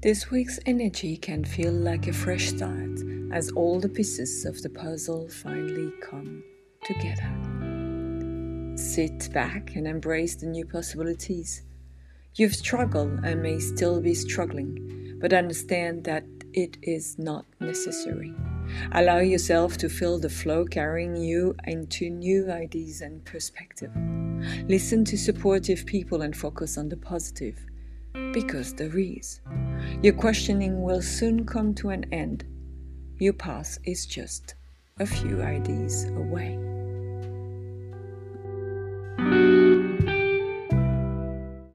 This week's energy can feel like a fresh start as all the pieces of the puzzle finally come together. Sit back and embrace the new possibilities. You've struggled and may still be struggling, but understand that it is not necessary. Allow yourself to feel the flow carrying you into new ideas and perspective. Listen to supportive people and focus on the positive, because there is. Your questioning will soon come to an end. Your path is just a few ideas away.